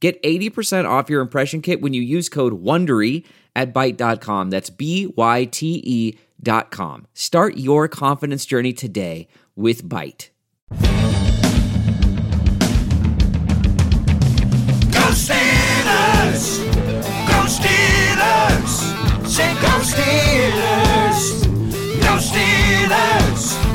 Get 80% off your impression kit when you use code WONDERY at Byte.com. That's B-Y-T-E dot com. Start your confidence journey today with Byte. Go Steelers! Go Steelers! Say go Steelers! Go Steelers!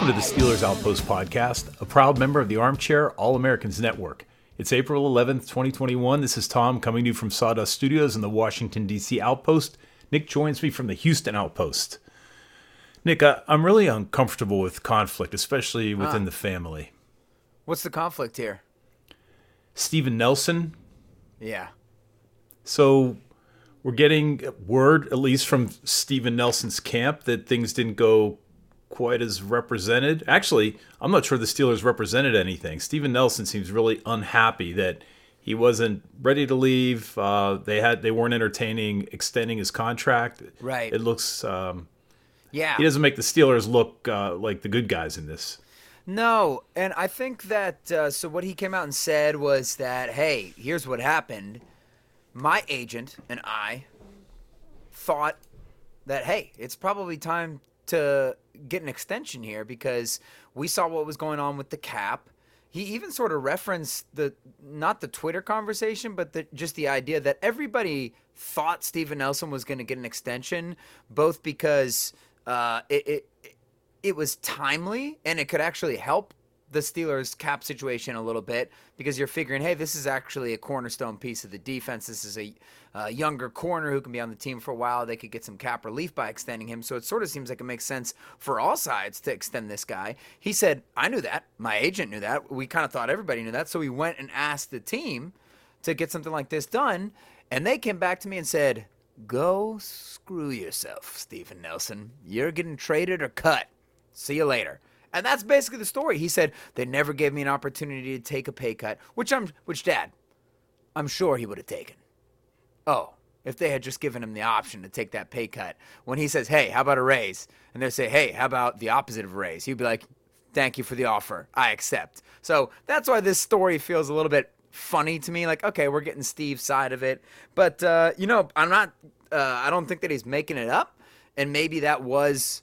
Welcome to the Steelers Outpost podcast, a proud member of the Armchair All Americans Network. It's April 11th, 2021. This is Tom coming to you from Sawdust Studios in the Washington, D.C. Outpost. Nick joins me from the Houston Outpost. Nick, I, I'm really uncomfortable with conflict, especially within ah. the family. What's the conflict here? Steven Nelson. Yeah. So we're getting word, at least from Steven Nelson's camp, that things didn't go quite as represented. Actually, I'm not sure the Steelers represented anything. Steven Nelson seems really unhappy that he wasn't ready to leave. Uh, they had they weren't entertaining extending his contract. Right. It looks um, Yeah. he doesn't make the Steelers look uh, like the good guys in this. No, and I think that uh, so what he came out and said was that hey, here's what happened. My agent and I thought that hey, it's probably time to get an extension here because we saw what was going on with the cap. He even sort of referenced the not the Twitter conversation, but the, just the idea that everybody thought Steven Nelson was going to get an extension, both because uh, it, it it was timely and it could actually help the Steelers' cap situation a little bit because you're figuring, hey, this is actually a cornerstone piece of the defense. This is a uh, younger corner who can be on the team for a while. They could get some cap relief by extending him. So it sort of seems like it makes sense for all sides to extend this guy. He said, I knew that. My agent knew that. We kind of thought everybody knew that. So we went and asked the team to get something like this done. And they came back to me and said, Go screw yourself, Steven Nelson. You're getting traded or cut. See you later. And that's basically the story. He said they never gave me an opportunity to take a pay cut, which I'm which dad, I'm sure he would have taken. Oh, if they had just given him the option to take that pay cut. When he says, "Hey, how about a raise?" and they say, "Hey, how about the opposite of a raise?" He'd be like, "Thank you for the offer. I accept." So, that's why this story feels a little bit funny to me like, okay, we're getting Steve's side of it. But uh, you know, I'm not uh, I don't think that he's making it up, and maybe that was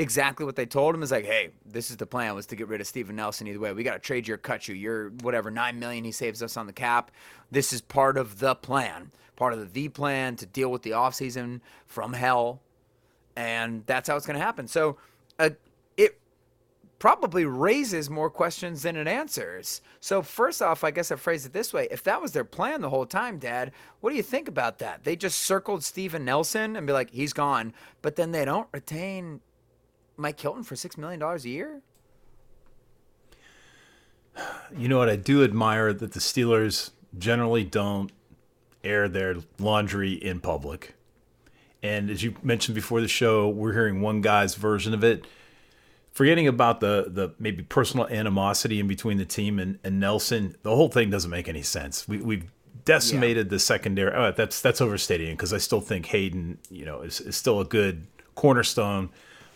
exactly what they told him is like, hey, this is the plan was to get rid of Steven Nelson either way. We got to trade you or cut you. You're whatever, nine million he saves us on the cap. This is part of the plan, part of the V plan to deal with the offseason from hell. And that's how it's going to happen. So uh, it probably raises more questions than it answers. So first off, I guess I phrase it this way. If that was their plan the whole time, Dad, what do you think about that? They just circled Steven Nelson and be like, he's gone, but then they don't retain Mike Hilton for six million dollars a year? You know what? I do admire that the Steelers generally don't air their laundry in public. And as you mentioned before the show, we're hearing one guy's version of it. Forgetting about the the maybe personal animosity in between the team and, and Nelson, the whole thing doesn't make any sense. We, we've decimated the secondary. Oh, that's that's overstating because I still think Hayden, you know, is, is still a good cornerstone,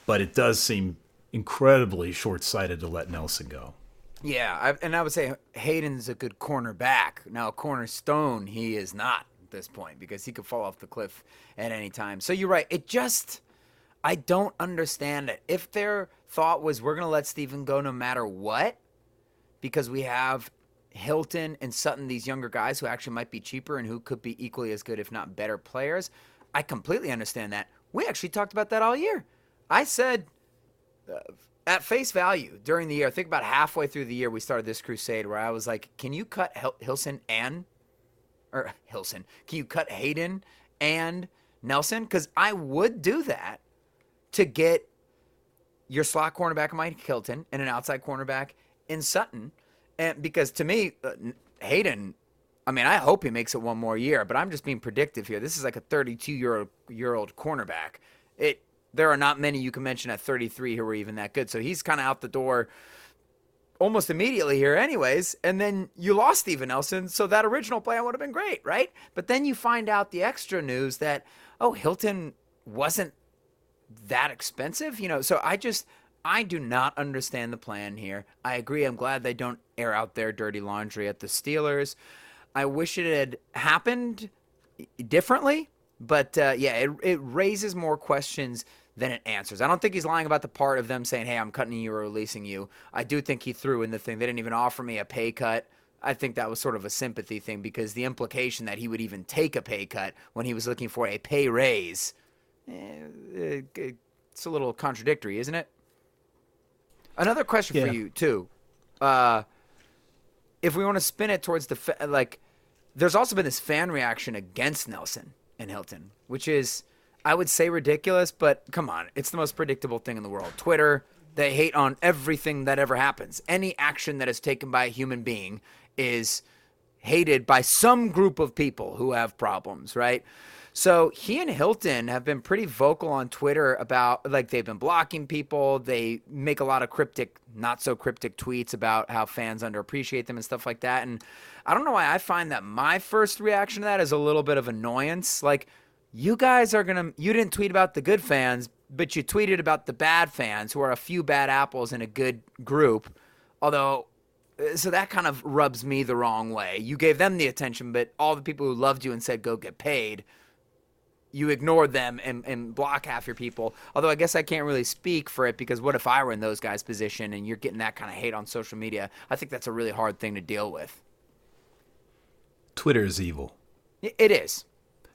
but it does seem incredibly short sighted to let Nelson go. Yeah, I, and I would say Hayden's a good cornerback. Now, cornerstone, he is not at this point because he could fall off the cliff at any time. So you're right. It just, I don't understand it. If their thought was we're going to let Steven go no matter what, because we have Hilton and Sutton, these younger guys who actually might be cheaper and who could be equally as good, if not better players, I completely understand that. We actually talked about that all year. I said, uh, at face value during the year, I think about halfway through the year, we started this crusade where I was like, can you cut Hil- Hilson and, or Hilson, can you cut Hayden and Nelson because I would do that to get your slot cornerback Mike Hilton and an outside cornerback in Sutton. And because to me, uh, Hayden, I mean, I hope he makes it one more year, but I'm just being predictive here. This is like a 32 year year old cornerback. It there are not many you can mention at 33 who are even that good. So he's kind of out the door almost immediately here, anyways. And then you lost Steven Nelson, so that original plan would have been great, right? But then you find out the extra news that oh, Hilton wasn't that expensive, you know. So I just I do not understand the plan here. I agree. I'm glad they don't air out their dirty laundry at the Steelers. I wish it had happened differently, but uh, yeah, it, it raises more questions than it answers. I don't think he's lying about the part of them saying, "Hey, I'm cutting you or releasing you." I do think he threw in the thing. They didn't even offer me a pay cut. I think that was sort of a sympathy thing because the implication that he would even take a pay cut when he was looking for a pay raise, eh, it's a little contradictory, isn't it? Another question Yeah. for you too. Uh, if we want to spin it towards the fa- like, there's also been this fan reaction against Nelson and Hilton, which is, I would say ridiculous, but come on, it's the most predictable thing in the world. Twitter, they hate on everything that ever happens. Any action that is taken by a human being is hated by some group of people who have problems, right? So he and Hilton have been pretty vocal on Twitter about like they've been blocking people. They make a lot of cryptic, not so cryptic tweets about how fans underappreciate them and stuff like that. And I don't know why I find that my first reaction to that is a little bit of annoyance. Like you guys are gonna you didn't tweet about the good fans, but you tweeted about the bad fans who are a few bad apples in a good group. Although uh, so that kind of rubs me the wrong way. You gave them the attention, but all the people who loved you and said go get paid, you ignored them and, and block half your people. Although I guess I can't really speak for it because what if I were in those guys' position and you're getting that kind of hate on social media? I think that's a really hard thing to deal with. Twitter is evil. It is.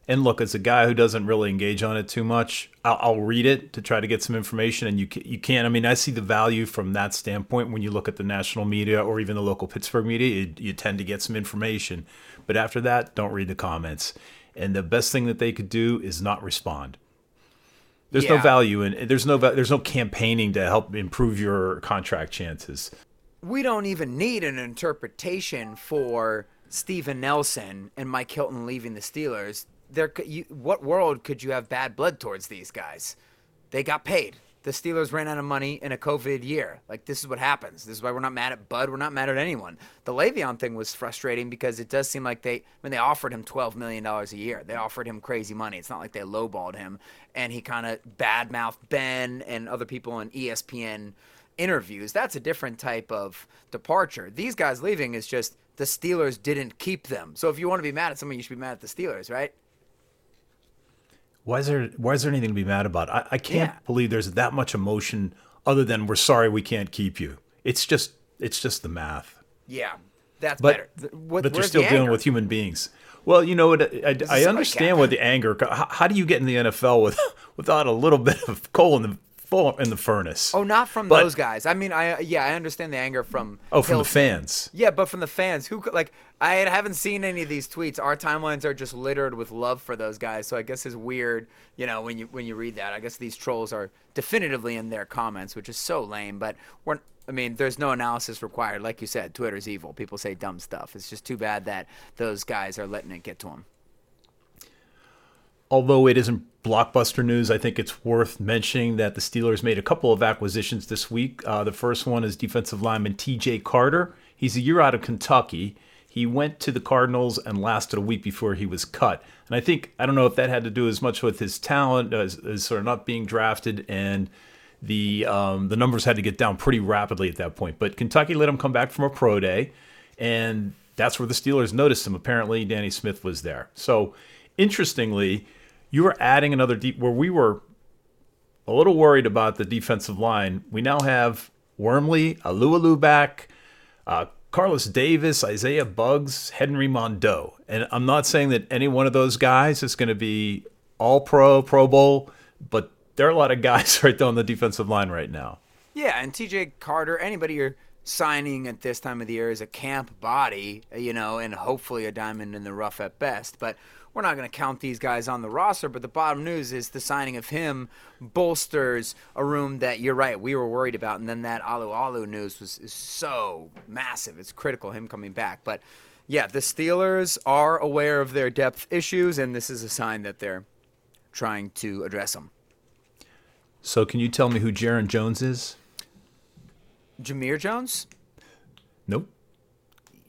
And look, as a guy who doesn't really engage on it too much, I'll, I'll read it to try to get some information. And you you can't. I mean, I see the value from that standpoint when you look at the national media or even the local Pittsburgh media. You, you tend to get some information, but after that, don't read the comments. And the best thing that they could do is not respond. There's no value in. There's no. There's no campaigning to help improve your contract chances. we don't even need an interpretation for Steven Nelson and Mike Hilton leaving the Steelers. There, you, what world could you have bad blood towards these guys? They got paid. The Steelers ran out of money in a COVID year. Like this is what happens. This is why we're not mad at Bud. We're not mad at anyone. The Le'Veon thing was frustrating because it does seem like they when they offered him twelve million dollars a year, they offered him crazy money. It's not like they lowballed him, and he kind of badmouthed Ben and other people on ESPN interviews. That's a different type of departure. These guys leaving is just the Steelers didn't keep them. So if you want to be mad at someone, you should be mad at the Steelers, right? Why is there why is there anything to be mad about? I, I can't Yeah. believe there's that much emotion other than we're sorry we can't keep you. It's just it's just the math. Yeah, that's But better. What, but you're still dealing anger? with human beings. Well, you know what? I, I, I understand what the anger. How, how do you get in the NFL with without a little bit of coal in the full in the furnace? Oh, not from But- those guys. I mean, I yeah, I understand the anger from. oh, from the fans. Yeah, but from the fans who could- like I haven't seen any of these tweets. Our timelines are just littered with love for those guys. So I guess it's weird, you know, when you when you read that. I guess these trolls are definitively in their comments, which is so lame. But we're I mean, there's no analysis required. Like you said, Twitter's evil. People say dumb stuff. It's just too bad that those guys are letting it get to them. Although it isn't blockbuster news, I think it's worth mentioning that the Steelers made a couple of acquisitions this week. Uh, the first one is defensive lineman T.J. Carter. He's a year out of Kentucky. He went to the Cardinals and lasted a week before he was cut. And I think I don't know if that had to do as much with his talent as, as sort of not being drafted and the um, the numbers had to get down pretty rapidly at that point. But Kentucky let him come back from a pro day, and that's where the Steelers noticed him. Apparently, Danny Smith was there. So, interestingly, you were adding another deep where we were a little worried about the defensive line. We now have Wormley, Alualu back, uh, Carlos Davis, Isaiah Buggs, Henry Mondeaux. And I'm not saying that any one of those guys is going to be all pro, Pro Bowl, but there are a lot of guys right there on the defensive line right now. Yeah, and TJ Carter, anybody you're signing at this time of the year is a camp body, you know, and hopefully a diamond in the rough at best. But we're not going to count these guys on the roster. But the bottom news is the signing of him bolsters a room that you're right we were worried about, and then that Alualu news was is so massive. It's critical him coming back, but. Yeah, the Steelers are aware of their depth issues, and this is a sign that they're trying to address them. So, can you tell me who Jarron Jones is? Jamir Jones? Nope.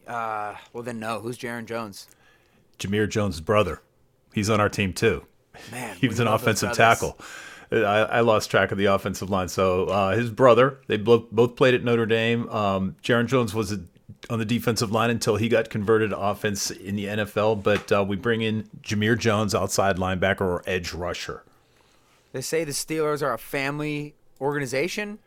Uh, well, then no. Who's Jarron Jones? Jamir Jones' brother. He's on our team too. Man, he was an offensive tackle. I, I lost track of the offensive line. So uh, his brother, they both both played at Notre Dame. Um, Jarron Jones was a, on the defensive line until he got converted to offense in the NFL. But uh, we bring in Jamir Jones, outside linebacker or edge rusher. They say the Steelers are a family organization,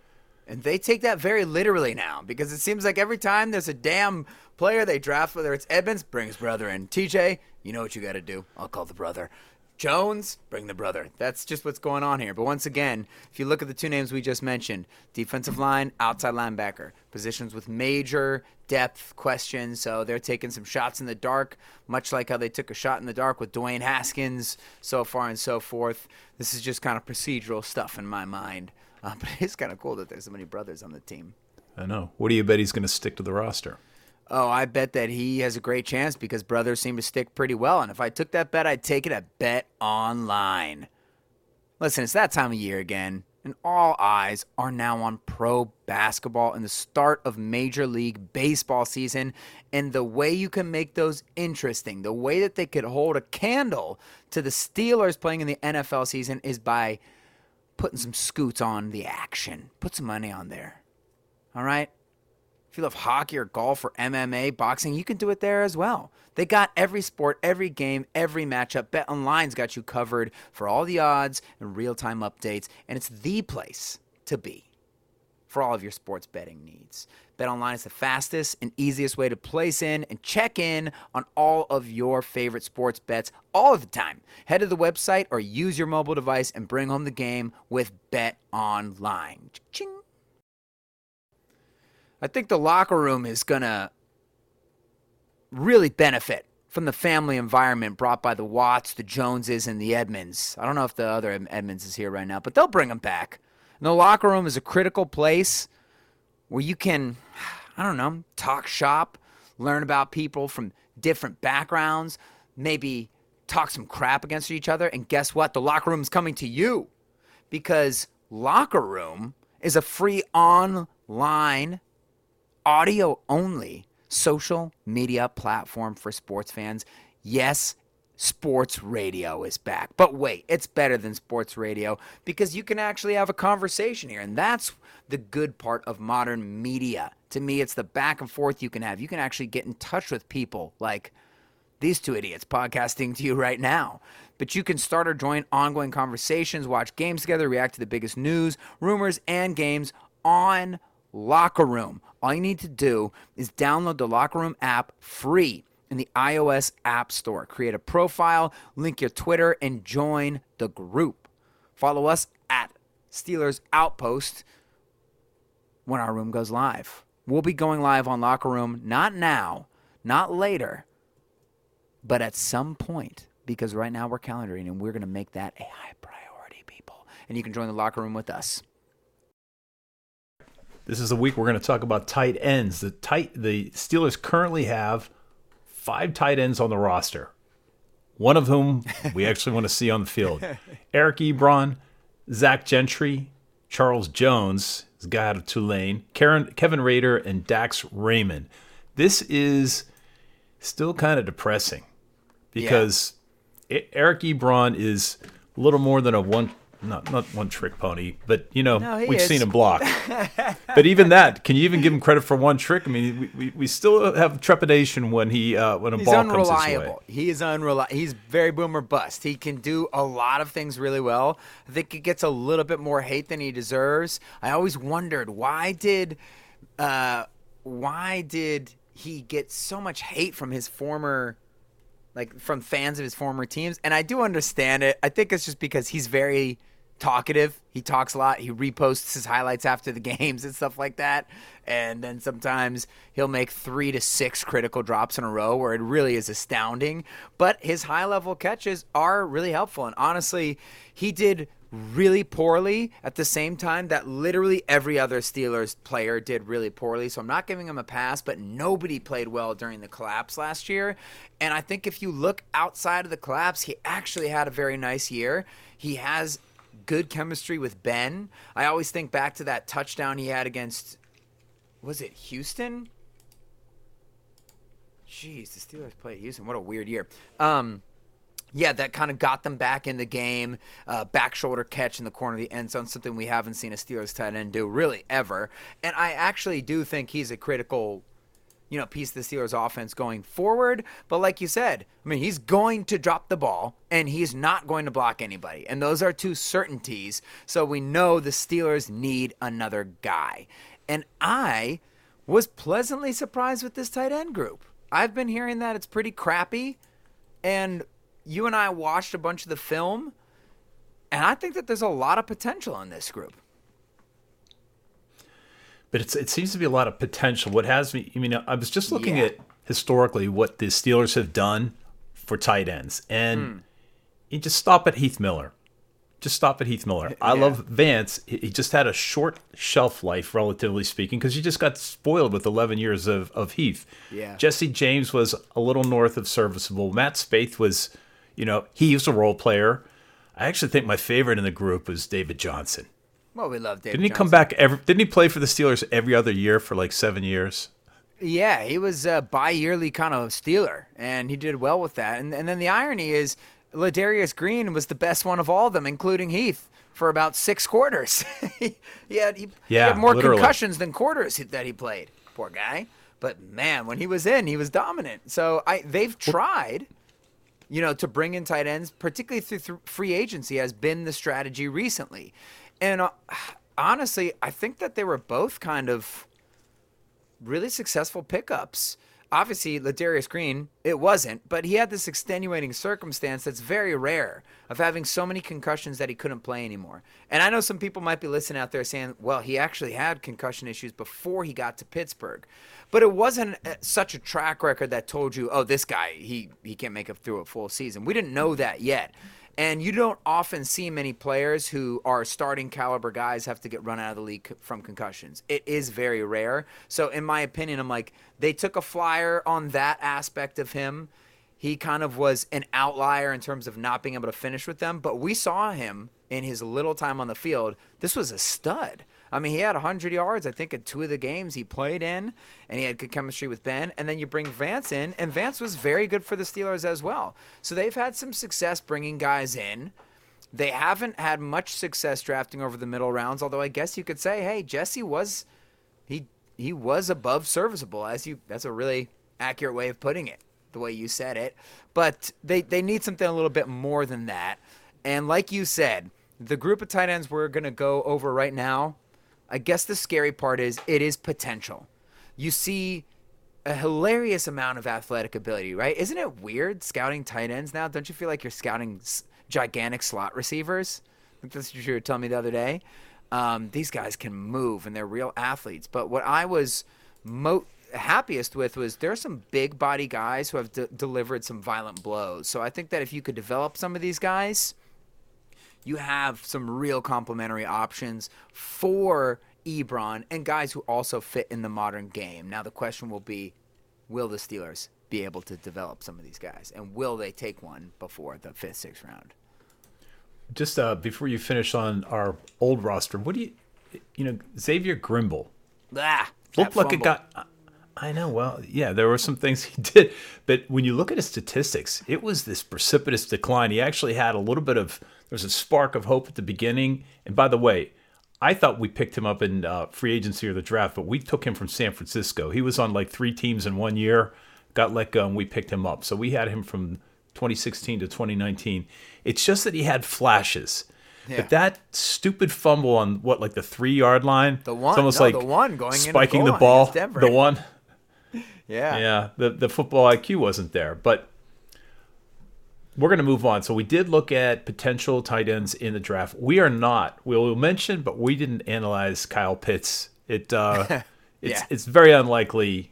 and they take that very literally now because it seems like every time there's a damn player they draft, whether it's Edmunds, bring his brother in. TJ, you know what you got to do. I'll call the brother. Jones, bring the brother. That's just what's going on here. But once again, if you look at the two names we just mentioned defensive line, outside linebacker, positions with major depth questions. So they're taking some shots in the dark, much like how they took a shot in the dark with Dwayne Haskins, so far and so forth. This is just kind of procedural stuff in my mind. Uh, but it's kind of cool that there's so many brothers on the team. I know. What do you bet he's going to stick to the roster? Oh, I bet that he has a great chance because brothers seem to stick pretty well. And if I took that bet, I'd take it at Bet Online. Listen, it's that time of year again, and all eyes are now on pro basketball and the start of Major League Baseball season. And the way you can make those interesting, the way that they could hold a candle to the Steelers playing in the NFL season is by putting some scoots on the action. Put some money on there. All right? If you love hockey or golf or MMA, boxing, you can do it there as well. They got every sport, every game, every matchup. Bet Online's got you covered for all the odds and real time updates, and it's the place to be for all of your sports betting needs. Bet Online is the fastest and easiest way to place in and check in on all of your favorite sports bets all of the time. Head to the website or use your mobile device and bring home the game with Bet Online. Ching. I think the locker room is going to really benefit from the family environment brought by the Watts, the Joneses, and the Edmunds. I don't know if the other Edmunds is here right now, but they'll bring them back. And the locker room is a critical place where you can, I don't know, talk shop, learn about people from different backgrounds, maybe talk some crap against each other. And guess what? The locker room is coming to you because Locker Room is a free online audio only social media platform for sports fans. Yes, sports radio is back. But wait, it's better than sports radio because you can actually have a conversation here. And that's the good part of modern media. To me, it's the back and forth you can have. You can actually get in touch with people like these two idiots podcasting to you right now. But you can start or join ongoing conversations, watch games together, react to the biggest news, rumors, and games on Locker Room. All you need to do is download the Locker Room app free in the iOS App Store. Create a profile, link your Twitter, and join the group. Follow us at Steelers Outpost when our room goes live. We'll be going live on Locker Room not now, not later, but at some point because right now we're calendaring and we're going to make that a high priority, people. And you can join the Locker Room with us. This is the week we're going to talk about tight ends. The tight the Steelers currently have five tight ends on the roster. One of whom we actually want to see on the field. Eric Ebron, Zach Gentry, Charles Jones, this guy out of Tulane, Karen, Kevin Rader, and Dax Raymond. This is still kind of depressing because E- Eric Ebron is a little more than a one not not one trick pony, but you know No, we've is. seen him block. but even that, can you even give him credit for one trick? I mean, we, we, we still have trepidation when he uh, when a He's ball comes his way. unreliable. He is unreliable. He's very boomer bust. He can do a lot of things really well. I think he gets a little bit more hate than he deserves. I always wondered why did uh, why did he get so much hate from his former like from fans of his former teams? And I do understand it. I think it's just because he's very talkative. He talks a lot. He reposts his highlights after the games and stuff like that. And then sometimes he'll make three to six critical drops in a row where it really is astounding. But his high level catches are really helpful. And honestly, he did really poorly at the same time that literally every other Steelers player did really poorly. So I'm not giving him a pass, but nobody played well during the collapse last year. And I think if you look outside of the collapse, he actually had a very nice year. He has good chemistry with Ben. I always think back to that touchdown he had against was it Houston? Jeez, the Steelers played Houston. What a weird year. Um yeah, that kind of got them back in the game. Uh, back shoulder catch in the corner of the end zone, something we haven't seen a Steelers tight end do really ever. And I actually do think he's a critical, you know, piece of the Steelers offense going forward. But like you said, I mean, he's going to drop the ball and he's not going to block anybody. And those are two certainties. So we know the Steelers need another guy. And I was pleasantly surprised with this tight end group. I've been hearing that it's pretty crappy. And you and I watched a bunch of the film, and I think that there's a lot of potential in this group. But it's, it seems to be a lot of potential. What has me, I mean, I was just looking Yeah. at historically what the Steelers have done for tight ends, and hmm. you just stop at Heath Miller. Just stop at Heath Miller. I Yeah. love Vance. He just had a short shelf life, relatively speaking, because you just got spoiled with 11 years of, of Heath. Yeah. Jesse James was a little north of serviceable. Matt Spaeth was, you know, he was a role player. I actually think my favorite in the group was David Johnson. Well, we love David. Didn't he come back every? Didn't he play for the Steelers every other year for like seven years? Yeah, he was a bi-yearly kind of Steeler, and he did well with that. And, and then the irony is, Ladarius Green was the best one of all of them, including Heath, for about six quarters. he, he had, he, he had more literally. concussions than quarters that he played. Poor guy. But man, when he was in, he was dominant. So I they've tried, you know, to bring in tight ends, particularly through free agency, has been the strategy recently. And uh, honestly, I think that they were both kind of really successful pickups. Obviously, Ladarius Green, it wasn't, but he had this extenuating circumstance that's very rare of having so many concussions that he couldn't play anymore. And I know some people might be listening out there saying, well, he actually had concussion issues before he got to Pittsburgh. But it wasn't uh, such a track record that told you, oh, this guy, he, he can't make it through a full season. We didn't know that yet. And you don't often see many players who are starting caliber guys have to get run out of the league from concussions. It is very rare. So, in my opinion, I'm like, they took a flyer on that aspect of him. He kind of was an outlier in terms of not being able to finish with them. But we saw him in his little time on the field. This was a stud. I mean, he had 100 yards, I think, in two of the games he played in, and he had good chemistry with Ben. And then you bring Vance in, and Vance was very good for the Steelers as well. So they've had some success bringing guys in. They haven't had much success drafting over the middle rounds, although I guess you could say, hey, Jesse was he he was above serviceable, as you that's a really accurate way of putting it, the way you said it. But they they need something a little bit more than that. And like you said, the group of tight ends we're gonna go over right now, I guess the scary part is it is potential. You see a hilarious amount of athletic ability, right? Isn't it weird scouting tight ends now? Don't you feel like you're scouting gigantic slot receivers? That's what you were telling me the other day. Um, these guys can move and they're real athletes. But what I was mo- happiest with was there are some big body guys who have de- delivered some violent blows. So I think that if you could develop some of these guys, you have some real complementary options for Ebron and guys who also fit in the modern game. Now the question will be, will the Steelers be able to develop some of these guys, and will they take one before the fifth, sixth round? Just uh, before you finish on our old roster, what do you, you know, Xavier Grimble Ah, looked like a guy. I know. Well, yeah, there were some things he did, but when you look at his statistics, it was this precipitous decline. He actually had a little bit of there was a spark of hope at the beginning. And by the way, I thought we picked him up in uh, free agency or the draft, but we took him from San Francisco. He was on like three teams in one year, got let go, and we picked him up. So we had him from 2016 to 2019. It's just that he had flashes. Yeah. But that stupid fumble on what, like the three yard line? The one- It's almost no, like the one going spiking the ball. The one. Yeah. Yeah, the the football IQ wasn't there, but we're going to move on. So we did look at potential tight ends in the draft. We are not. We'll mention, but we didn't analyze Kyle Pitts. It uh, it's Yeah. it's very unlikely.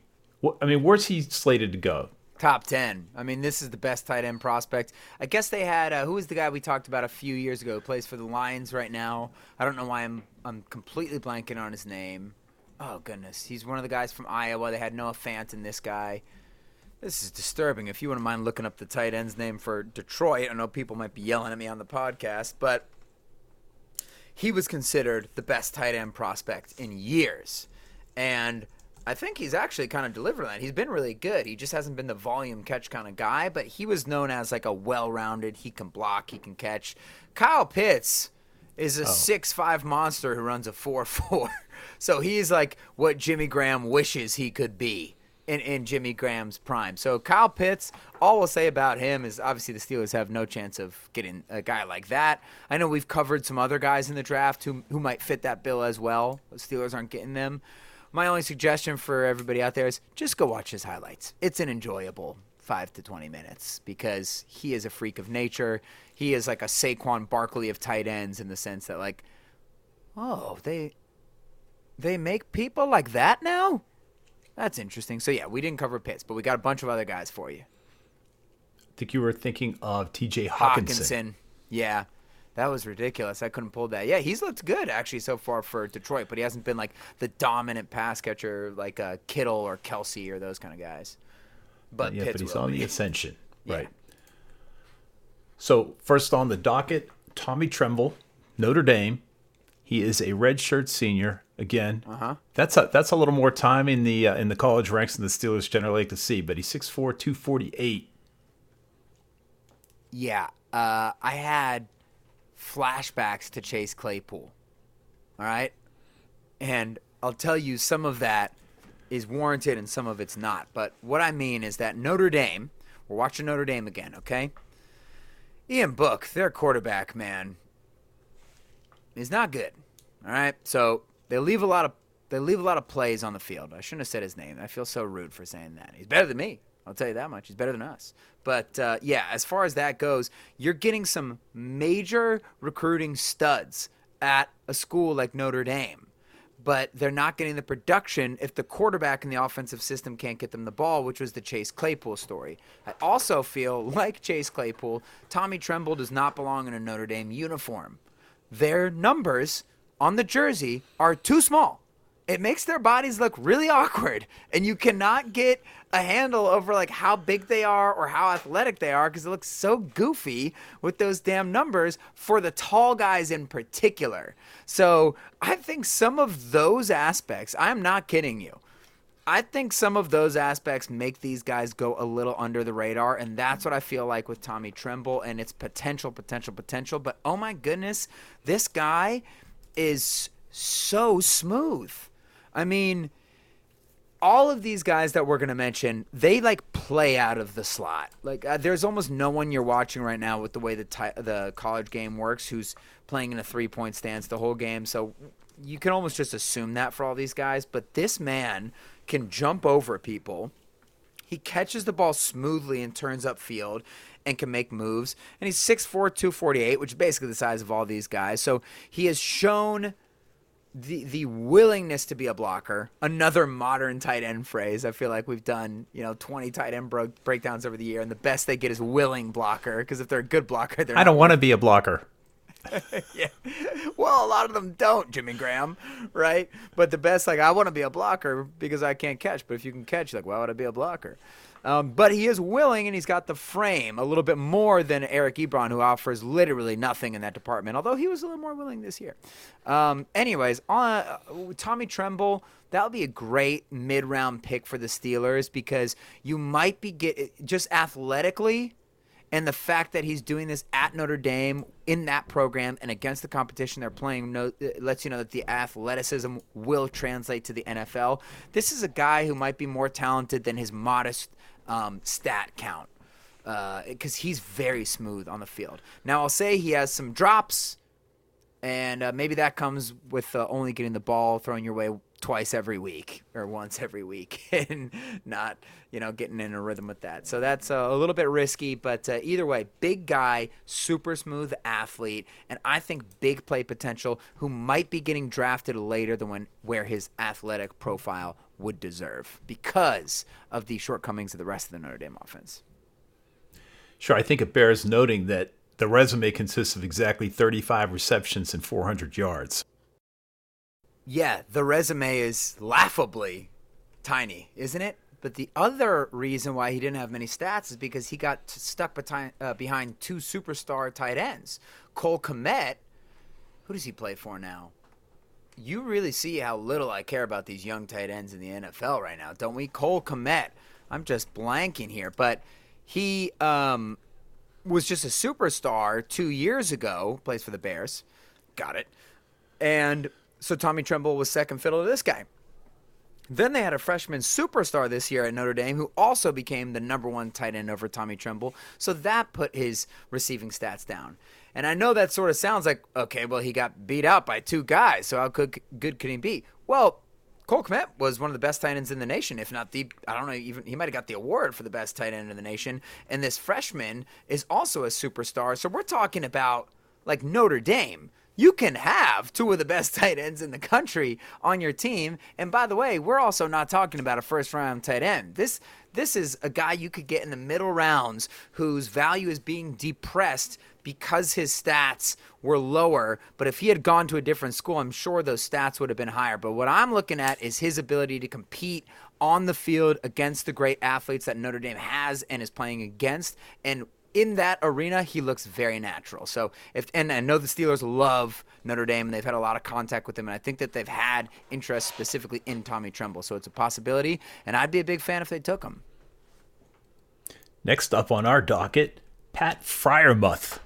I mean, where's he slated to go? Top 10. I mean, this is the best tight end prospect. I guess they had, uh, who was the guy we talked about a few years ago who plays for the Lions right now? I don't know why I'm, I'm completely blanking on his name. Oh, goodness. He's one of the guys from Iowa. They had Noah Fant and this guy. This is disturbing. If you wouldn't mind looking up the tight end's name for Detroit, I know people might be yelling at me on the podcast, but he was considered the best tight end prospect in years. And I think he's actually kind of delivered on that. He's been really good. He just hasn't been the volume catch kind of guy, but he was known as like a well rounded, he can block, he can catch. Kyle Pitts is a oh. six five monster who runs a four four. So he's like what Jimmy Graham wishes he could be in, in Jimmy Graham's prime. So Kyle Pitts, all we'll say about him is obviously the Steelers have no chance of getting a guy like that. I know we've covered some other guys in the draft who who might fit that bill as well. The Steelers aren't getting them. My only suggestion for everybody out there is just go watch his highlights. It's an enjoyable five to twenty minutes because he is a freak of nature. He is like a Saquon Barkley of tight ends in the sense that like, oh, they they make people like that now. That's interesting. So yeah, we didn't cover Pitts, but we got a bunch of other guys for you. I think you were thinking of T.J. Hockenson. Hockenson. Yeah. That was ridiculous. I couldn't pull that. Yeah, he's looked good actually so far for Detroit, but he hasn't been like the dominant pass catcher like uh, Kittle or Kelce or those kind of guys. But Yeah, but he's on be. the ascension. Yeah. Right. So first on the docket, Tommy Tremble, Notre Dame. He is a redshirt senior. Again, uh-huh. that's a that's a little more time in the uh, in the college ranks than the Steelers generally like to see. But he's 6'4", 248. Yeah, uh, I had flashbacks to Chase Claypool. All right, and I'll tell you some of that is warranted and some of it's not. But what I mean is that Notre Dame, we're watching Notre Dame again, okay? Ian Book, their quarterback, man, is not good. All right, so they leave a lot of they leave a lot of plays on the field. I shouldn't have said his name. I feel so rude for saying that. He's better than me. I'll tell you that much. He's better than us. But uh, yeah, as far as that goes, you're getting some major recruiting studs at a school like Notre Dame but they're not getting the production if the quarterback in the offensive system can't get them the ball, which was the Chase Claypool story. I also feel like Chase Claypool, Tommy Tremble does not belong in a Notre Dame uniform. Their numbers on the jersey are too small. It makes their bodies look really awkward, and you cannot get a handle over like how big they are or how athletic they are because it looks so goofy with those damn numbers for the tall guys in particular. So I think some of those aspects, I'm not kidding you. I think some of those aspects make these guys go a little under the radar, and that's what I feel like with Tommy Tremble and its potential, potential, potential. But oh my goodness, this guy is so smooth. I mean, all of these guys that we're going to mention, they like play out of the slot. Like uh, there's almost no one you're watching right now with the way the ti- the college game works who's playing in a three-point stance the whole game. So you can almost just assume that for all these guys, but this man can jump over people. He catches the ball smoothly and turns upfield and can make moves. And he's 6'4, 248, which is basically the size of all these guys. So he has shown the the willingness to be a blocker. Another modern tight end phrase. I feel like we've done you know 20 tight end bro- breakdowns over the year, and the best they get is willing blocker. Because if they're a good blocker, they're I don't want to be a blocker. yeah. Well, a lot of them don't, Jimmy Graham, right? But the best, like, I want to be a blocker because I can't catch. But if you can catch, like, why would I be a blocker? Um, but he is willing and he's got the frame a little bit more than Eric Ebron, who offers literally nothing in that department, although he was a little more willing this year. Um, anyways, on, uh, Tommy Tremble, that would be a great mid round pick for the Steelers because you might be just athletically and the fact that he's doing this at Notre Dame in that program and against the competition they're playing no, lets you know that the athleticism will translate to the NFL. This is a guy who might be more talented than his modest um, stat count because he's very smooth on the field. Now, I'll say he has some drops, and uh, maybe that comes with uh, only getting the ball thrown your way twice every week or once every week and not, you know, getting in a rhythm with that. So that's uh, a little bit risky, but uh, either way, big guy, super smooth athlete, and I think big play potential who might be getting drafted later than when where his athletic profile would deserve because of the shortcomings of the rest of the Notre Dame offense. Sure, I think it bears noting that the resume consists of exactly 35 receptions and 400 yards. Yeah, the resume is laughably tiny, isn't it? But the other reason why he didn't have many stats is because he got stuck behind, uh, behind two superstar tight ends. Cole Kmet, who does he play for now? You really see how little I care about these young tight ends in the NFL right now, don't we? Cole Kmet, I'm just blanking here, but he um, was just a superstar two years ago, plays for the Bears. Got it. And so Tommy Tremble was second fiddle to this guy. Then they had a freshman superstar this year at Notre Dame who also became the number one tight end over Tommy Tremble. So that put his receiving stats down. And I know that sort of sounds like, okay, well, he got beat out by two guys. So how good, good could he be? Well, Cole Kmet was one of the best tight ends in the nation, if not the, I don't know, even he might have got the award for the best tight end in the nation. And this freshman is also a superstar. So we're talking about like Notre Dame you can have two of the best tight ends in the country on your team. And by the way, we're also not talking about a first round tight end. This this is a guy you could get in the middle rounds whose value is being depressed because his stats were lower. But if he had gone to a different school, I'm sure those stats would have been higher. But what I'm looking at is his ability to compete on the field against the great athletes that Notre Dame has and is playing against. And in that arena, he looks very natural. So if and I know the Steelers love Notre Dame and they've had a lot of contact with him, and I think that they've had interest specifically in Tommy Tremble. So it's a possibility, and I'd be a big fan if they took him. Next up on our docket, Pat Freiermuth.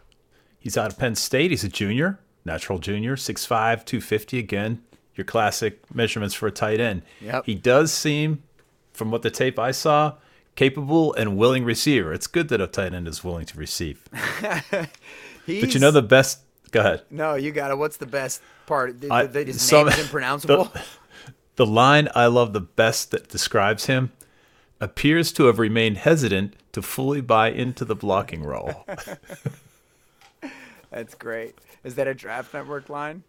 He's out of Penn State. He's a junior, natural junior, 6'5", 250 again. Your classic measurements for a tight end. Yep. He does seem, from what the tape I saw, capable and willing receiver. It's good that a tight end is willing to receive. but you know the best. Go ahead. No, you got it. What's the best part? The, I- some- name is impronounceable. The, the line I love the best that describes him appears to have remained hesitant to fully buy into the blocking role. That's great. Is that a Draft Network line?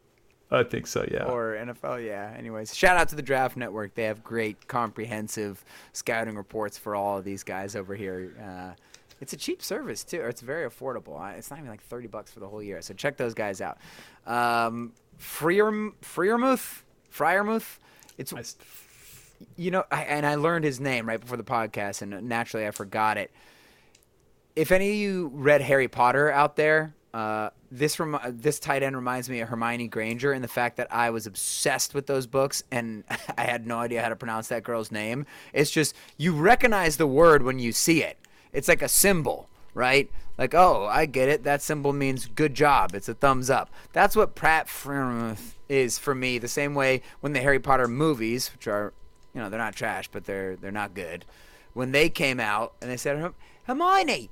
I think so, yeah. or NFL. Yeah. Anyways, shout out to the Draft Network. They have great, comprehensive scouting reports for all of these guys over here. Uh, it's a cheap service too, or it's very affordable. It's not even like thirty bucks for the whole year. So check those guys out. Um, Freer, Freermuth, Freiermuth. It's I s- you know, I, and I learned his name right before the podcast, and naturally I forgot it. If any of you read Harry Potter out there, uh, this rem- this tight end reminds me of Hermione Granger and the fact that I was obsessed with those books and I had no idea how to pronounce that girl's name. It's just you recognize the word when you see it. It's like a symbol, right? Like, oh, I get it. That symbol means good job. It's a thumbs up. That's what Pratt is for me. The same way when the Harry Potter movies, which are, you know, they're not trash, but they're they're not good. When they came out and they said "Herm- Hermione,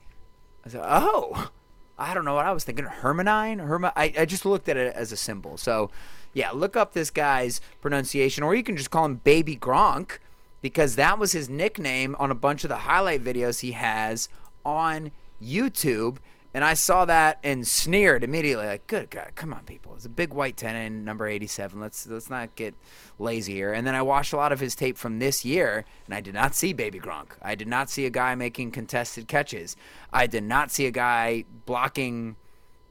I said, oh, I don't know what I was thinking. Hermanine? Herma- I, I just looked at it as a symbol. So, yeah, look up this guy's pronunciation, or you can just call him Baby Gronk because that was his nickname on a bunch of the highlight videos he has on YouTube. And I saw that and sneered immediately, like, "Good God, come on, people! It's a big white tenant, number eighty-seven. Let's let's not get lazy here." And then I watched a lot of his tape from this year, and I did not see Baby Gronk. I did not see a guy making contested catches. I did not see a guy blocking,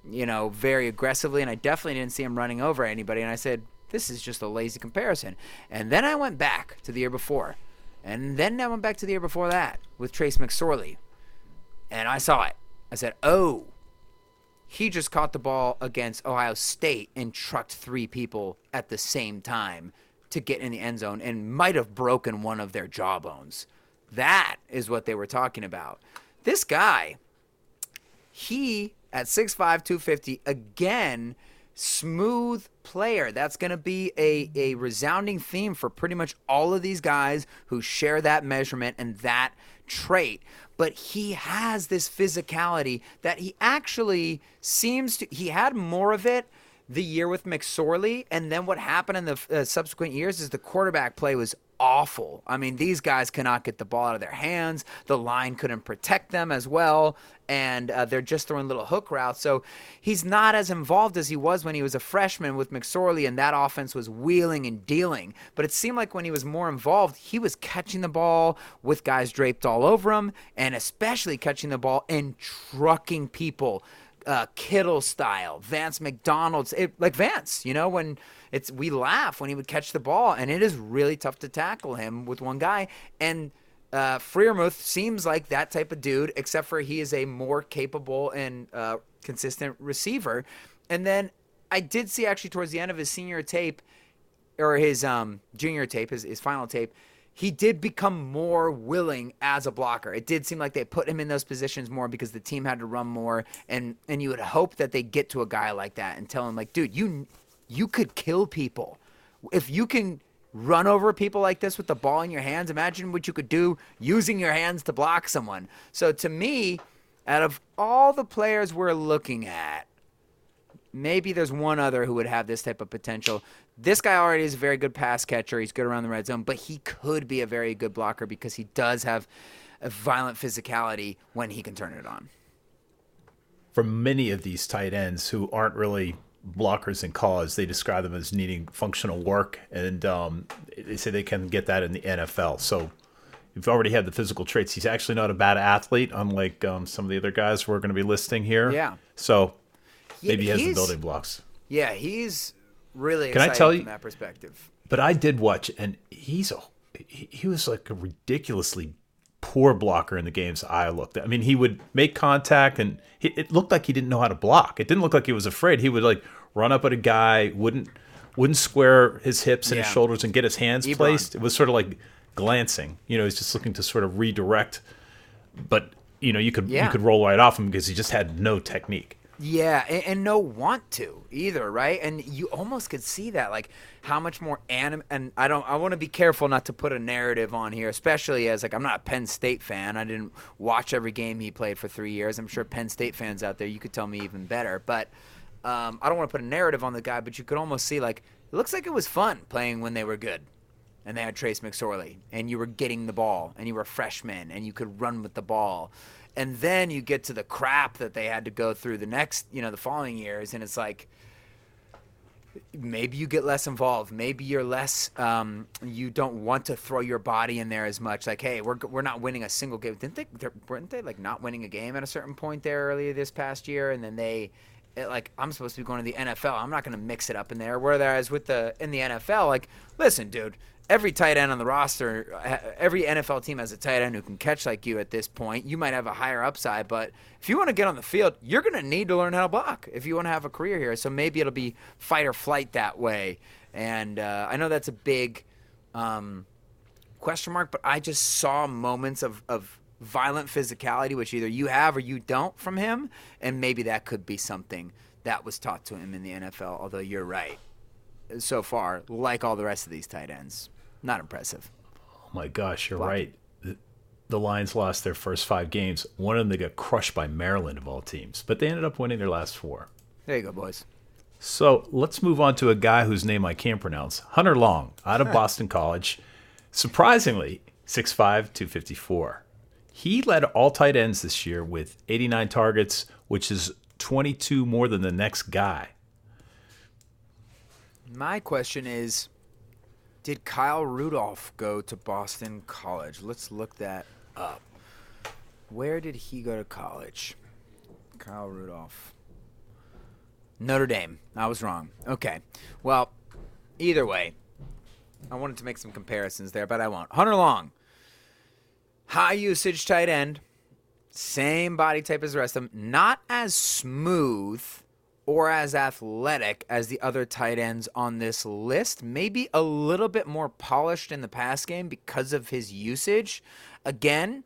you know, very aggressively, and I definitely didn't see him running over anybody. And I said, "This is just a lazy comparison." And then I went back to the year before, and then I went back to the year before that with Trace McSorley, and I saw it. I said, "Oh." he just caught the ball against Ohio State and trucked three people at the same time to get in the end zone and might have broken one of their jawbones. That is what they were talking about. This guy, he at 6'5, 250, again, smooth player. That's going to be a, a resounding theme for pretty much all of these guys who share that measurement and that trait. But he has this physicality that he actually seems to, he had more of it the year with McSorley, and then what happened in the uh, subsequent years is the quarterback play was awful. I mean, these guys cannot get the ball out of their hands. The line couldn't protect them as well, and uh, they're just throwing little hook routes. So he's not as involved as he was when he was a freshman with McSorley, and that offense was wheeling and dealing. But it seemed like when he was more involved, he was catching the ball with guys draped all over him, and especially catching the ball and trucking people uh, Kittle style, Vance McDonald's, it, like Vance, you know, when it's we laugh when he would catch the ball, and it is really tough to tackle him with one guy. And uh, Freiermuth seems like that type of dude, except for he is a more capable and uh, consistent receiver. And then I did see actually towards the end of his senior tape or his um, junior tape, his, his final tape, he did become more willing as a blocker. It did seem like they put him in those positions more because the team had to run more, and and you would hope that they get to a guy like that and tell him like, dude, you you could kill people if you can run over people like this with the ball in your hands. Imagine what you could do using your hands to block someone. So to me, out of all the players we're looking at, maybe there's one other who would have this type of potential. This guy already is a very good pass catcher. He's good around the red zone, but he could be a very good blocker because he does have a violent physicality when he can turn it on. For many of these tight ends who aren't really blockers in college, they describe them as needing functional work, and um, they say they can get that in the NFL. So you've already had the physical traits. He's actually not a bad athlete, unlike um, some of the other guys we're going to be listing here. Yeah. So maybe he has the building blocks. Yeah, he's really Can I tell from you- that perspective. But I did watch, and he's a he was like a ridiculously poor blocker in the games I looked at. I mean, he would make contact, and he, it looked like he didn't know how to block. It didn't look like he was afraid. He would like run up at a guy, wouldn't wouldn't square his hips and his shoulders and get his hands Ebron. placed. It was sort of like glancing. You know, he's just looking to sort of redirect. But you know, you could Yeah. you could roll right off him because he just had no technique. Yeah, and, and no want to either, right? And you almost could see that, like how much more anim. And I don't. I want to be careful not to put a narrative on here, especially as like I'm not a Penn State fan. I didn't watch every game he played for three years. I'm sure Penn State fans out there, you could tell me even better. But um, I don't want to put a narrative on the guy, but you could almost see like it looks like it was fun playing when they were good. And they had Trace McSorley, and you were getting the ball, and you were a freshman, and you could run with the ball. And then you get to the crap that they had to go through the next, you know, the following years, and it's like maybe you get less involved. Maybe you're less. Um, you don't want to throw your body in there as much. Like, hey, we're we're not winning a single game. Didn't they? Weren't they like not winning a game at a certain point there earlier this past year? And then they. It, like I'm supposed to be going to the NFL. I'm not going to mix it up in there. Whereas with the in the NFL, like, listen, dude, every tight end on the roster, every NFL team has a tight end who can catch like you at this point. You might have a higher upside, but if you want to get on the field, you're going to need to learn how to block if you want to have a career here. So maybe it'll be fight or flight that way. And uh, I know that's a big um, question mark, but I just saw moments of, of violent physicality, which either you have or you don't from him, and maybe that could be something that was taught to him in the NFL. Although you're right, so far, like all the rest of these tight ends, not impressive. Oh my gosh, you're right. The, the Lions lost their first five games. One of them they got crushed by Maryland of all teams, but they ended up winning their last four. There you go, boys. So let's move on to a guy whose name I can't pronounce. Hunter Long, out of Boston College. Surprisingly, 6'5, 254. He led all tight ends this year with 89 targets, which is 22 more than the next guy. My question is Did Kyle Rudolph go to Boston College? Let's look that up. Where did he go to college? Kyle Rudolph. Notre Dame. I was wrong. Okay. Well, either way, I wanted to make some comparisons there, but I won't. Hunter Long. High usage tight end. Same body type as the rest of them. Not as smooth or as athletic as the other tight ends on this list. Maybe a little bit more polished in the pass game because of his usage. Again,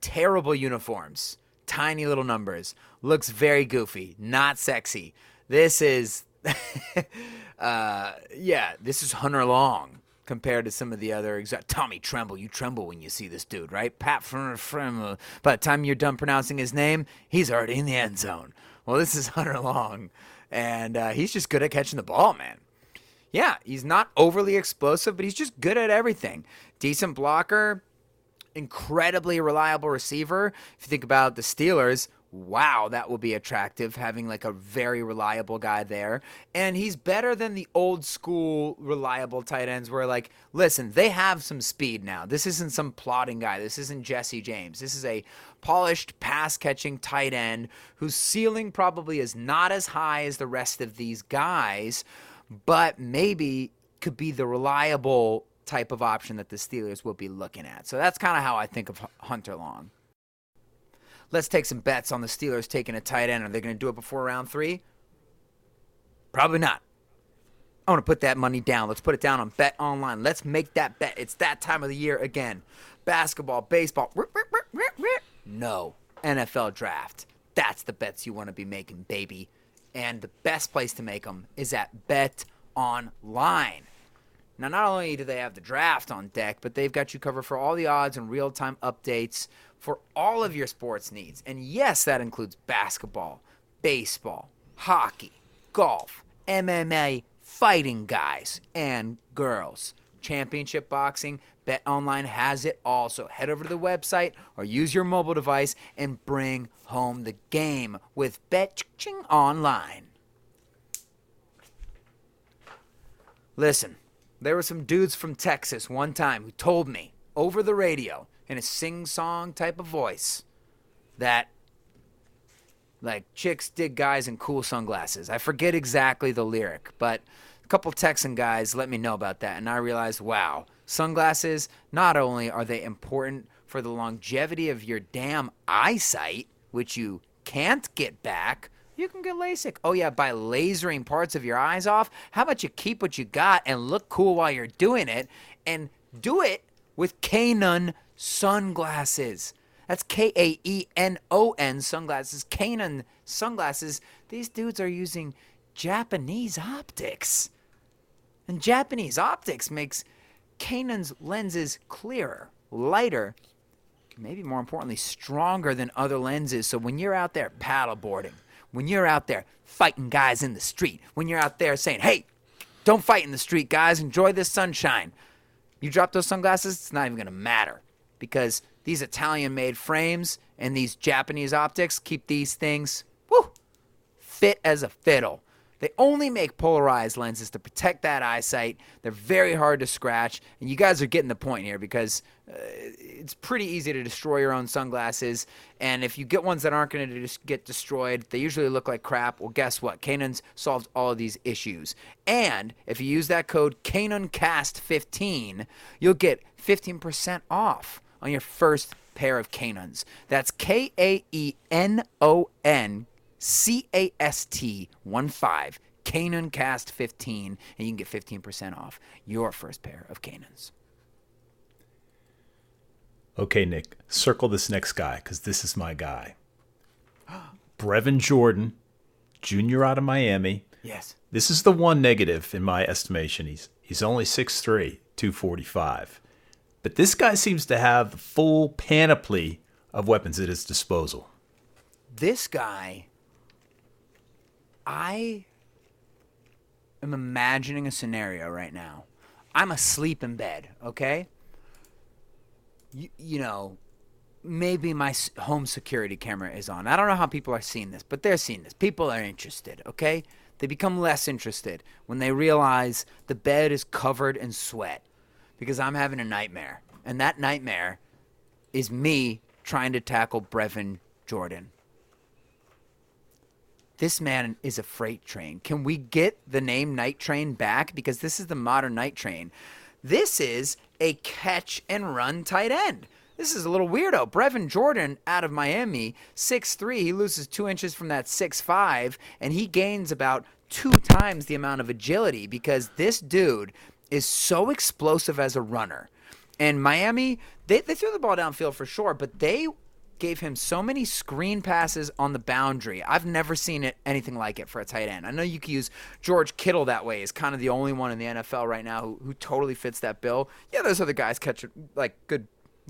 terrible uniforms, tiny little numbers, looks very goofy, not sexy. This is, uh, yeah, this is Hunter Long compared to some of the other exa- Tommy Tremble. You tremble when you see this dude, right? Pat Frem. By the time you're done pronouncing his name, he's already in the end zone. Well, this is Hunter Long, and uh, he's just good at catching the ball, man. Yeah, he's not overly explosive, but he's just good at everything. Decent blocker, incredibly reliable receiver. If you think about the Steelers, wow, that will be attractive having like a very reliable guy there. And he's better than the old school reliable tight ends where like, listen, they have some speed now. This isn't some plotting guy. This isn't Jesse James. This is a polished pass catching tight end whose ceiling probably is not as high as the rest of these guys, but maybe could be the reliable type of option that the Steelers will be looking at. So that's kind of how I think of Hunter Long. Let's take some bets on the Steelers taking a tight end. Are they going to do it before round three? Probably not. I want to put that money down. Let's put it down on Bet Online. Let's make that bet. It's that time of the year again. Basketball, baseball. No. NFL draft. That's the bets you want to be making, baby. And the best place to make them is at Bet Online. Now, not only do they have the draft on deck, but they've got you covered for all the odds and real time updates for all of your sports needs. And yes, that includes basketball, baseball, hockey, golf, MMA, fighting guys and girls. Championship boxing, Bet Online has it all. So head over to the website or use your mobile device and bring home the game with Bet Online. Listen, there were some dudes from Texas one time who told me over the radio in a sing song type of voice that like chicks dig guys in cool sunglasses. I forget exactly the lyric, but a couple Texan guys let me know about that and I realized, wow, sunglasses not only are they important for the longevity of your damn eyesight, which you can't get back, you can get LASIK. Oh, yeah, by lasering parts of your eyes off. How about you keep what you got and look cool while you're doing it and do it with Kaenon sunglasses. That's K A E N O N sunglasses. Kaenon sunglasses. These dudes are using Japanese optics. And Japanese optics makes Kaenon's lenses clearer, lighter, maybe more importantly, stronger than other lenses. So when you're out there paddleboarding, when you're out there fighting guys in the street, when you're out there saying, hey, don't fight in the street, guys, enjoy this sunshine. You drop those sunglasses, it's not even to matter because these Italian made frames and these Japanese optics keep these things woo, fit as a fiddle. They only make polarized lenses to protect that eyesight. They're very hard to scratch. And you guys are getting the point here because uh, it's pretty easy to destroy your own sunglasses. And if you get ones that aren't going to get destroyed, they usually look like crap. Well, guess what? Kaenon's solved all of these issues. And if you use that code KaenonCast15, you'll get 15% off on your first pair of Kaenons. That's K A E N O N C A S T 1 5, Kaenon Cast 15, and you can get 15% off your first pair of Kaenons. Okay, Nick, circle this next guy because this is my guy. Brevin Jordan, junior out of Miami. Yes. This is the one negative in my estimation. He's he's only 6'3, 245. But this guy seems to have the full panoply of weapons at his disposal. This guy, I am imagining a scenario right now. I'm asleep in bed, okay? You, you know, maybe my home security camera is on. I don't know how people are seeing this, but they're seeing this. People are interested, okay? They become less interested when they realize the bed is covered in sweat because I'm having a nightmare. And that nightmare is me trying to tackle Brevin Jordan. This man is a freight train. Can we get the name Night Train back? Because this is the modern Night Train. This is a catch and run tight end. This is a little weirdo. Brevin Jordan out of Miami, 6'3. He loses two inches from that 6'5, and he gains about two times the amount of agility because this dude is so explosive as a runner. And Miami, they, they threw the ball downfield for sure, but they gave him so many screen passes on the boundary. I've never seen it anything like it for a tight end. I know you could use George Kittle that way. Is kind of the only one in the NFL right now who, who totally fits that bill. Yeah, those other guys catch like good.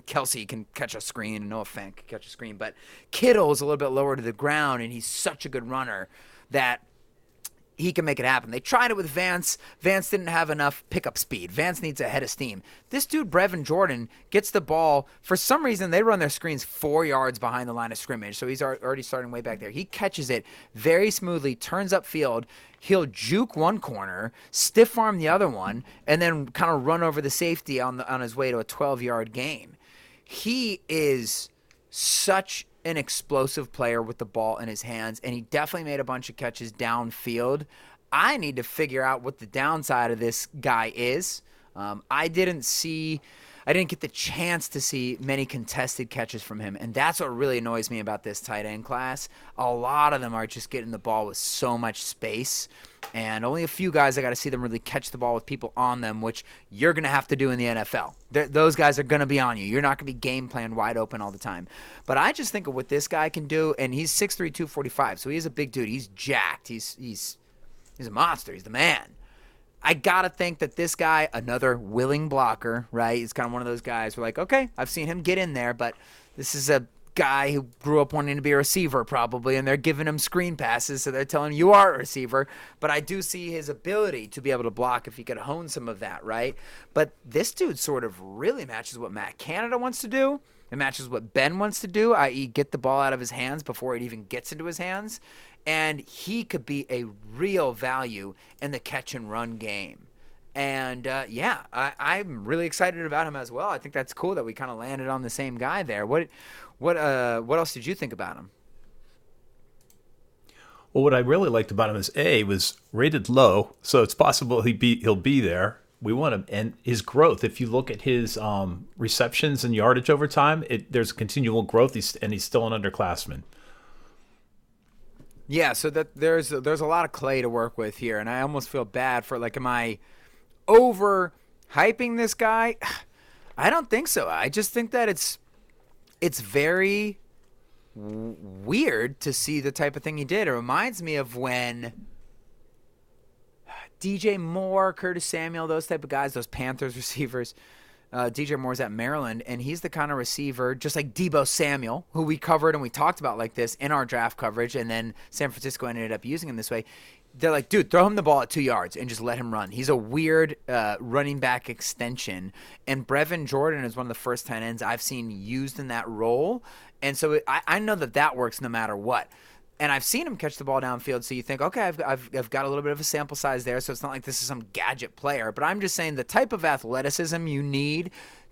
Kelce can catch a screen, and Noah Fant can catch a screen, but Kittle is a little bit lower to the ground, and he's such a good runner that he can make it happen. They tried it with Vance. Vance didn't have enough pickup speed. Vance needs a head of steam. This dude, Brevin Jordan, gets the ball. For some reason, they run their screens four yards behind the line of scrimmage, so he's already starting way back there. He catches it very smoothly, turns upfield. He'll juke one corner, stiff arm the other one, and then kind of run over the safety on the, on his way to a 12 yard gain. He is such an explosive player with the ball in his hands, and he definitely made a bunch of catches downfield. I need to figure out what the downside of this guy is. Um, I didn't see, I didn't get the chance to see many contested catches from him, and that's what really annoys me about this tight end class. A lot of them are just getting the ball with so much space, and only a few guys I got to see them really catch the ball with people on them, which you're going to have to do in the NFL. Th- those guys are going to be on you. You're not going to be game plan wide open all the time. But I just think of what this guy can do, and he's 6'3", 245, so he's a big dude. He's jacked. He's he's he's a monster. He's the man. I gotta think that this guy, another willing blocker, right? He's kind of one of those guys We're like, okay, I've seen him get in there, but this is a guy who grew up wanting to be a receiver probably, and they're giving him screen passes, so they're telling him you are a receiver. But I do see his ability to be able to block if he could hone some of that, right? But this dude sort of really matches what Matt Canada wants to do. It matches what Ben wants to do, i.e., get the ball out of his hands before it even gets into his hands. And he could be a real value in the catch and run game. And uh, yeah, I, I'm really excited about him as well. I think that's cool that we kind of landed on the same guy there. What, what, uh, what else did you think about him? Well, what I really liked about him is a was rated low, so it's possible he be he'll be there. We want him and his growth. If you look at his um, receptions and yardage over time, it, there's continual growth. He's, and he's still an underclassman. Yeah, so that there's there's a lot of clay to work with here, and I almost feel bad for like, am I over hyping this guy? I don't think so. I just think that it's it's very weird to see the type of thing he did. It reminds me of when DJ Moore, Curtis Samuel, those type of guys, those Panthers receivers. Uh, DJ Moore's at Maryland, and he's the kind of receiver, just like Deebo Samuel, who we covered and we talked about like this in our draft coverage, and then San Francisco ended up using him this way. They're like, dude, throw him the ball at two yards and just let him run. He's a weird uh, running back extension, and Brevin Jordan is one of the first tight ends I've seen used in that role, and so I, I know that that works no matter what and I've seen him catch the ball downfield. So you think, okay, I've, I've, I've got a little bit of a sample size there. So it's not like this is some gadget player. But I'm just saying the type of athleticism you need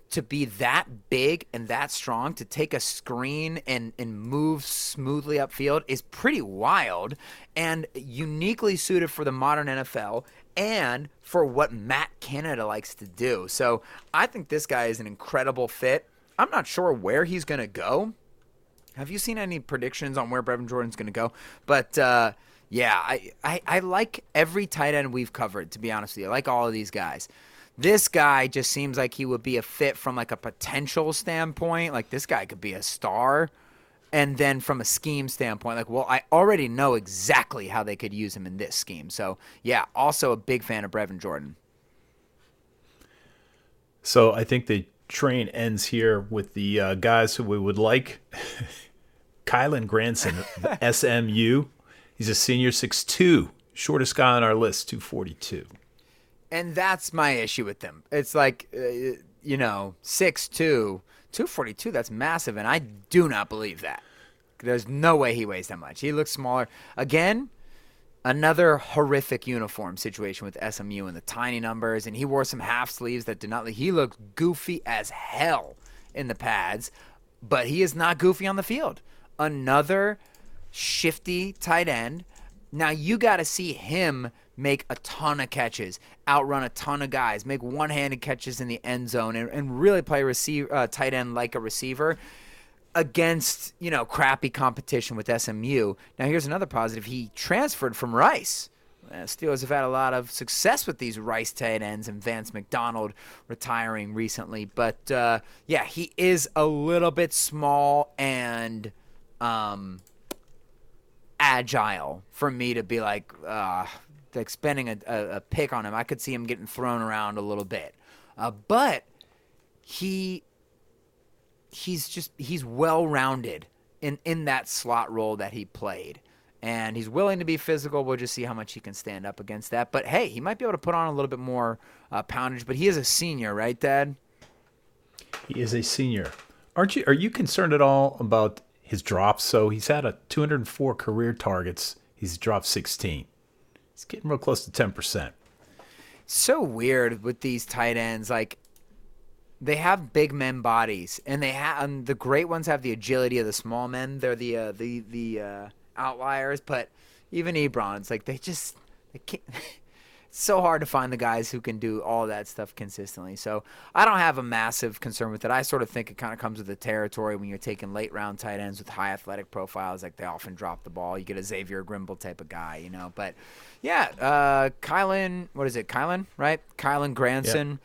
to be that big and that strong to take a screen and, and move smoothly upfield is pretty wild and uniquely suited for the modern NFL and for what Matt Canada likes to do. So I think this guy is an incredible fit. I'm not sure where he's going to go. Have you seen any predictions on where Brevin Jordan's going to go? But uh, yeah, I, I, I like every tight end we've covered. To be honest with you, I like all of these guys. This guy just seems like he would be a fit from like a potential standpoint. Like this guy could be a star, and then from a scheme standpoint, like well, I already know exactly how they could use him in this scheme. So yeah, also a big fan of Brevin Jordan. So I think the train ends here with the uh, guys who we would like. Kylen Granson, SMU. He's a senior, 6'2", shortest guy on our list, 242. and that's my issue with them. It's like, uh, you know, 6'2", 242, that's massive, and I do not believe that. There's no way he weighs that much. He looks smaller. Again, another horrific uniform situation with SMU and the tiny numbers, and he wore some half sleeves that did not. He looked goofy as hell in the pads, but he is not goofy on the field. Another shifty tight end. Now you got to see him make a ton of catches, outrun a ton of guys, make one-handed catches in the end zone, and, and really play receive uh, tight end like a receiver against you know crappy competition with SMU. Now here's another positive: he transferred from Rice. Steelers have had a lot of success with these Rice tight ends, and Vance McDonald retiring recently. But uh, yeah, he is a little bit small and um, agile for me to be like, uh, like spending a, a, a pick on him. I could see him getting thrown around a little bit, uh, but he he's just he's well rounded in in that slot role that he played. and he's willing to be physical. We'll just see how much he can stand up against that. But hey, he might be able to put on a little bit more uh, poundage. But he is a senior, right, Dad? He is a senior. Aren't you? Are you concerned at all about his drops? So he's had a 204 career targets. He's dropped 16. He's getting real close to 10 percent. so weird with these tight ends. Like they have big men bodies, and they have um, the great ones have the agility of the small men. They're the uh, the the uh, outliers, but even Ebron, it's like they just they can't. So hard to find the guys who can do all that stuff consistently. So I don't have a massive concern with it. I sort of think it kind of comes with the territory when you're taking late round tight ends with high athletic profiles. Like they often drop the ball. You get a Xavier Grimble type of guy, you know. But yeah, uh, Kylen, what is it? Kylen, right? Kylen Granson.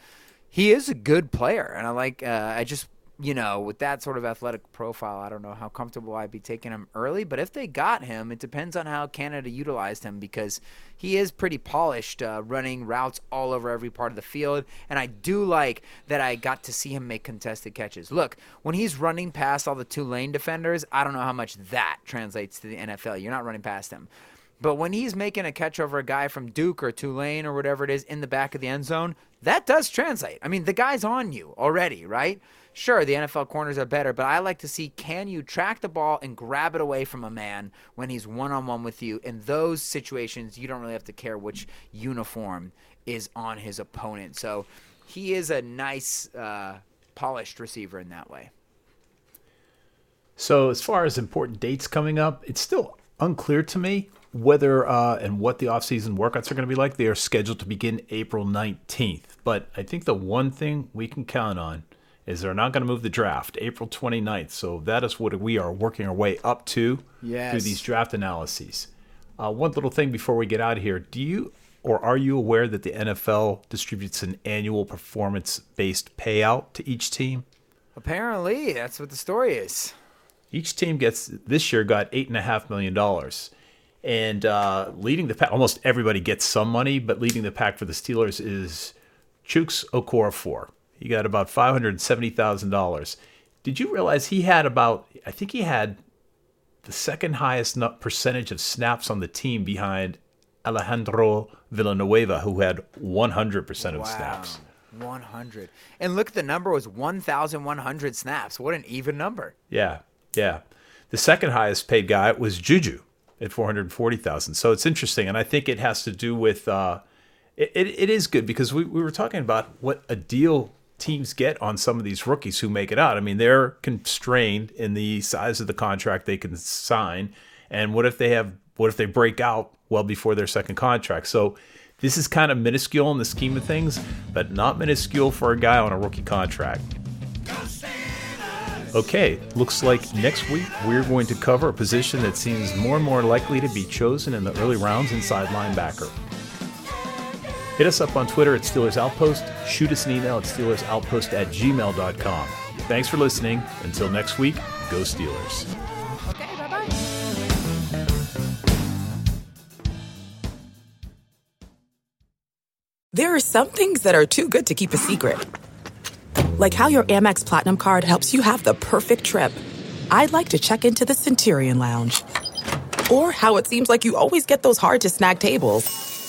He is a good player, and I like. Uh, I just you know, with that sort of athletic profile, I don't know how comfortable I'd be taking him early. But if they got him, it depends on how Canada utilized him because he is pretty polished, uh, running routes all over every part of the field. And I do like that I got to see him make contested catches. Look, when he's running past all the Tulane defenders, I don't know how much that translates to the NFL. You're not running past him. But when he's making a catch over a guy from Duke or Tulane or whatever it is in the back of the end zone, that does translate. I mean, the guy's on you already, right? Sure, the NFL corners are better, but I like to see can you track the ball and grab it away from a man when he's one on one with you? In those situations, you don't really have to care which uniform is on his opponent. So he is a nice, uh, polished receiver in that way. So, as far as important dates coming up, it's still unclear to me whether uh, and what the offseason workouts are going to be like. They are scheduled to begin April 19th. But I think the one thing we can count on is they're not going to move the draft April 29th. So, that is what we are working our way up to through these draft analyses. Uh, one little thing before we get out of here do you or are you aware that the NFL distributes an annual performance based payout to each team? Apparently, that's what the story is. Each team gets this year got eight and a half million dollars, and uh, leading the pack. Almost everybody gets some money, but leading the pack for the Steelers is Chuks Okorafor. He got about five hundred seventy thousand dollars. Did you realize he had about? I think he had the second highest percentage of snaps on the team behind Alejandro Villanueva, who had one hundred percent of snaps. 100. And look, the number was 1,100 snaps. What an even number. Yeah, yeah. The second highest paid guy was Juju at four hundred forty thousand. So it's interesting, and I think it has to do with uh, it, it. It is good because we, we were talking about what a deal teams get on some of these rookies who make it out. I mean, they're constrained in the size of the contract they can sign, and what if they have what if they break out well before their second contract? So. This is kind of minuscule in the scheme of things, but not minuscule for a guy on a rookie contract. Okay, looks like next week we're going to cover a position that seems more and more likely to be chosen in the early rounds inside linebacker. Hit us up on Twitter at Steelers Outpost. Shoot us an email at SteelersOutpost at gmail.com. Thanks for listening. Until next week, go Steelers. Okay, bye bye. There are some things that are too good to keep a secret. Like how your Amex Platinum card helps you have the perfect trip. I'd like to check into the Centurion Lounge. Or how it seems like you always get those hard to snag tables.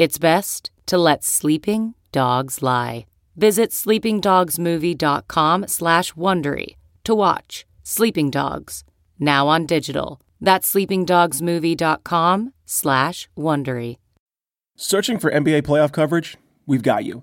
It's best to let sleeping dogs lie. Visit sleepingdogsmovie.com slash Wondery to watch Sleeping Dogs, now on digital. That's sleepingdogsmovie.com slash Wondery. Searching for NBA playoff coverage? We've got you.